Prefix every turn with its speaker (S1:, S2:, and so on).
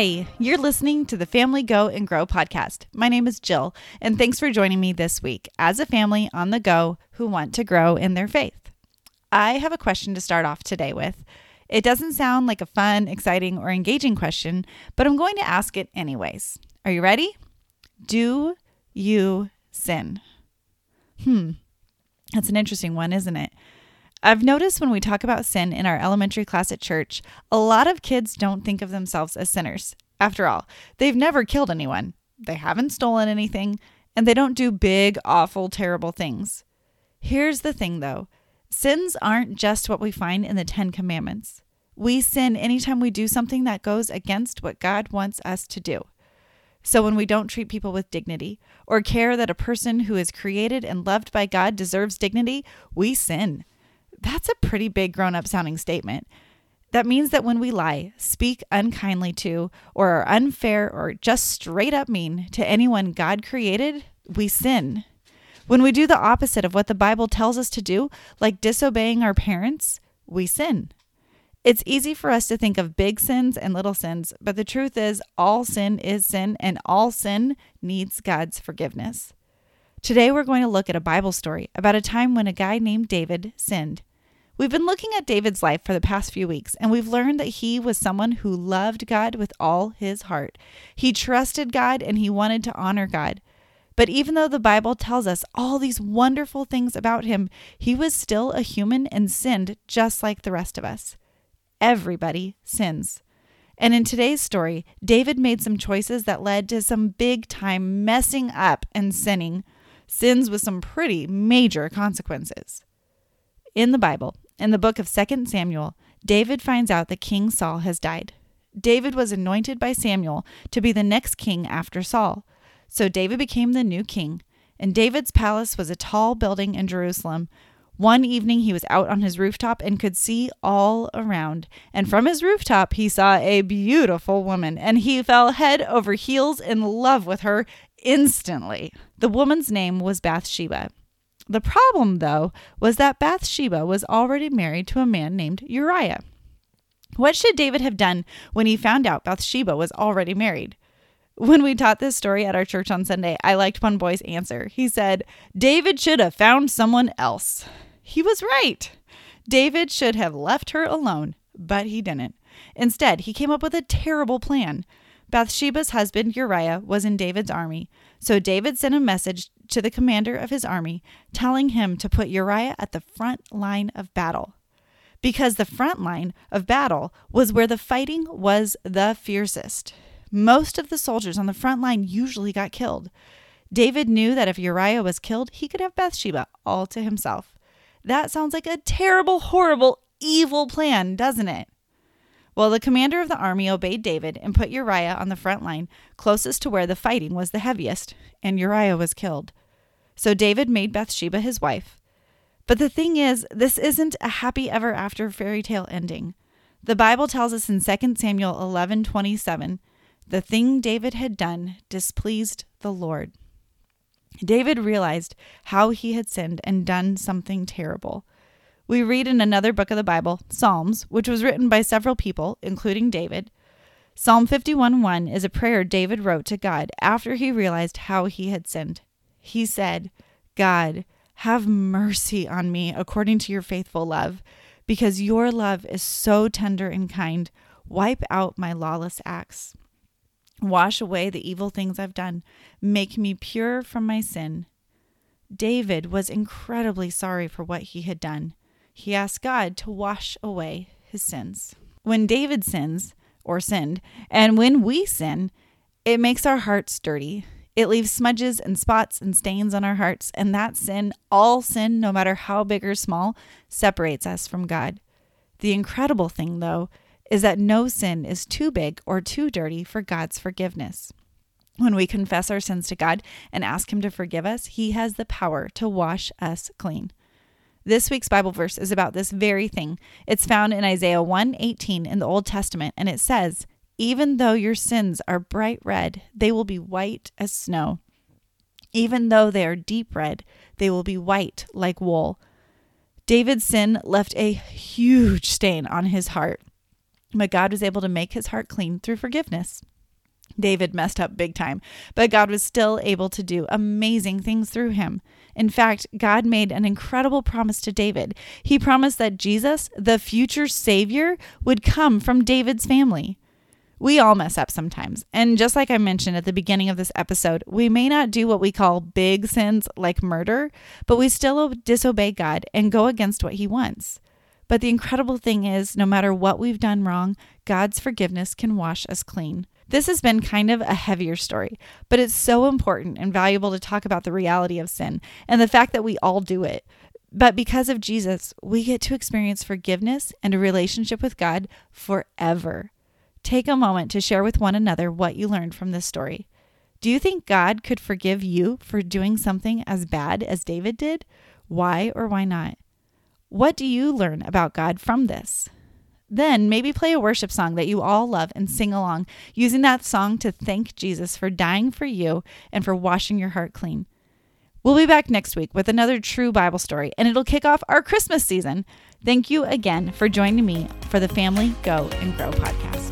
S1: Hi, you're listening to the Family Go and Grow podcast. My name is Jill, and thanks for joining me this week as a family on the go who want to grow in their faith. I have a question to start off today with. It doesn't sound like a fun, exciting, or engaging question, but I'm going to ask it anyways. Are you ready? Do you sin? Hmm, that's an interesting one, isn't it? I've noticed when we talk about sin in our elementary class at church, a lot of kids don't think of themselves as sinners. After all, they've never killed anyone, they haven't stolen anything, and they don't do big, awful, terrible things. Here's the thing though sins aren't just what we find in the Ten Commandments. We sin anytime we do something that goes against what God wants us to do. So when we don't treat people with dignity or care that a person who is created and loved by God deserves dignity, we sin that's a pretty big grown up sounding statement. That means that when we lie, speak unkindly to, or are unfair or just straight up mean to anyone God created, we sin. When we do the opposite of what the Bible tells us to do, like disobeying our parents, we sin. It's easy for us to think of big sins and little sins, but the truth is, all sin is sin, and all sin needs God's forgiveness. Today, we're going to look at a Bible story about a time when a guy named David sinned. We've been looking at David's life for the past few weeks, and we've learned that he was someone who loved God with all his heart. He trusted God and he wanted to honor God. But even though the Bible tells us all these wonderful things about him, he was still a human and sinned just like the rest of us. Everybody sins. And in today's story, David made some choices that led to some big time messing up and sinning, sins with some pretty major consequences. In the Bible, in the book of 2 Samuel, David finds out that King Saul has died. David was anointed by Samuel to be the next king after Saul. So David became the new king, and David's palace was a tall building in Jerusalem. One evening he was out on his rooftop and could see all around. And from his rooftop he saw a beautiful woman, and he fell head over heels in love with her instantly. The woman's name was Bathsheba. The problem, though, was that Bathsheba was already married to a man named Uriah. What should David have done when he found out Bathsheba was already married? When we taught this story at our church on Sunday, I liked one boy's answer. He said, David should have found someone else. He was right. David should have left her alone, but he didn't. Instead, he came up with a terrible plan. Bathsheba's husband Uriah was in David's army, so David sent a message to the commander of his army, telling him to put Uriah at the front line of battle. Because the front line of battle was where the fighting was the fiercest. Most of the soldiers on the front line usually got killed. David knew that if Uriah was killed, he could have Bathsheba all to himself. That sounds like a terrible, horrible, evil plan, doesn't it? Well, the commander of the army obeyed David and put Uriah on the front line, closest to where the fighting was the heaviest, and Uriah was killed. So David made Bathsheba his wife. But the thing is, this isn't a happy ever after fairy tale ending. The Bible tells us in 2 Samuel 11:27, the thing David had done displeased the Lord. David realized how he had sinned and done something terrible. We read in another book of the Bible, Psalms, which was written by several people, including David. Psalm 51:1 is a prayer David wrote to God after he realized how he had sinned. He said, God, have mercy on me according to your faithful love, because your love is so tender and kind. Wipe out my lawless acts. Wash away the evil things I've done. Make me pure from my sin. David was incredibly sorry for what he had done he asked God to wash away his sins. When David sins, or sinned, and when we sin, it makes our hearts dirty. It leaves smudges and spots and stains on our hearts, and that sin, all sin, no matter how big or small, separates us from God. The incredible thing, though, is that no sin is too big or too dirty for God's forgiveness. When we confess our sins to God and ask Him to forgive us, He has the power to wash us clean. This week's Bible verse is about this very thing. It's found in Isaiah 1:18 in the Old Testament and it says, "Even though your sins are bright red, they will be white as snow. Even though they are deep red, they will be white like wool." David's sin left a huge stain on his heart. but God was able to make his heart clean through forgiveness. David messed up big time, but God was still able to do amazing things through him. In fact, God made an incredible promise to David. He promised that Jesus, the future Savior, would come from David's family. We all mess up sometimes. And just like I mentioned at the beginning of this episode, we may not do what we call big sins like murder, but we still disobey God and go against what He wants. But the incredible thing is, no matter what we've done wrong, God's forgiveness can wash us clean. This has been kind of a heavier story, but it's so important and valuable to talk about the reality of sin and the fact that we all do it. But because of Jesus, we get to experience forgiveness and a relationship with God forever. Take a moment to share with one another what you learned from this story. Do you think God could forgive you for doing something as bad as David did? Why or why not? What do you learn about God from this? Then maybe play a worship song that you all love and sing along, using that song to thank Jesus for dying for you and for washing your heart clean. We'll be back next week with another true Bible story, and it'll kick off our Christmas season. Thank you again for joining me for the Family Go and Grow podcast.